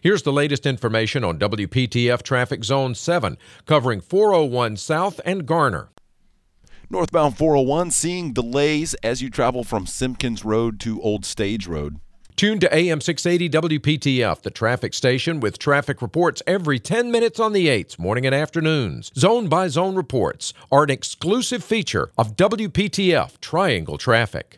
Here's the latest information on WPTF Traffic Zone 7, covering 401 South and Garner. Northbound 401 seeing delays as you travel from Simpkins Road to Old Stage Road. Tune to AM 680 WPTF, the traffic station with traffic reports every 10 minutes on the 8s, morning and afternoons. Zone by zone reports are an exclusive feature of WPTF Triangle Traffic.